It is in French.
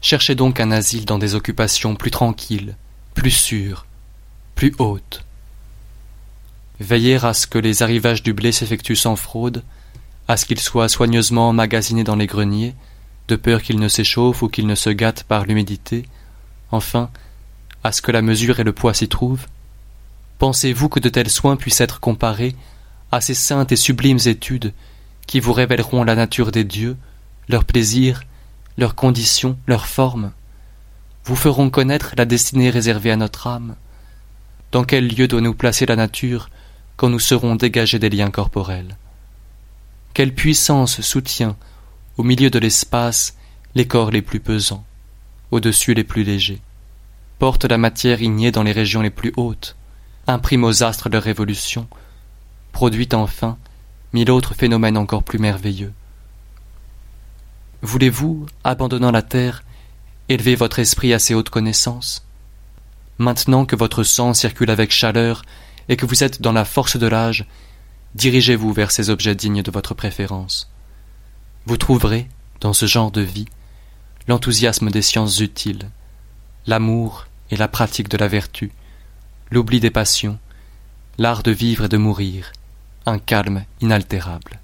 Cherchez donc un asile dans des occupations plus tranquilles, plus sûres, plus hautes. Veillez à ce que les arrivages du blé s'effectuent sans fraude, à ce qu'il soit soigneusement emmagasiné dans les greniers, de peur qu'il ne s'échauffe ou qu'il ne se gâte par l'humidité, enfin, à ce que la mesure et le poids s'y trouvent Pensez-vous que de tels soins puissent être comparés à ces saintes et sublimes études qui vous révéleront la nature des dieux, leurs plaisirs, leurs conditions, leurs formes. Vous feront connaître la destinée réservée à notre âme. Dans quel lieu doit nous placer la nature quand nous serons dégagés des liens corporels? Quelle puissance soutient, au milieu de l'espace, les corps les plus pesants, au-dessus les plus légers? Porte la matière ignée dans les régions les plus hautes, imprime aux astres leur révolution, produit enfin mille autres phénomènes encore plus merveilleux. Voulez-vous, abandonnant la terre, élever votre esprit à ces hautes connaissances? Maintenant que votre sang circule avec chaleur et que vous êtes dans la force de l'âge, dirigez-vous vers ces objets dignes de votre préférence. Vous trouverez, dans ce genre de vie, l'enthousiasme des sciences utiles, l'amour et la pratique de la vertu, l'oubli des passions, l'art de vivre et de mourir, un calme inaltérable.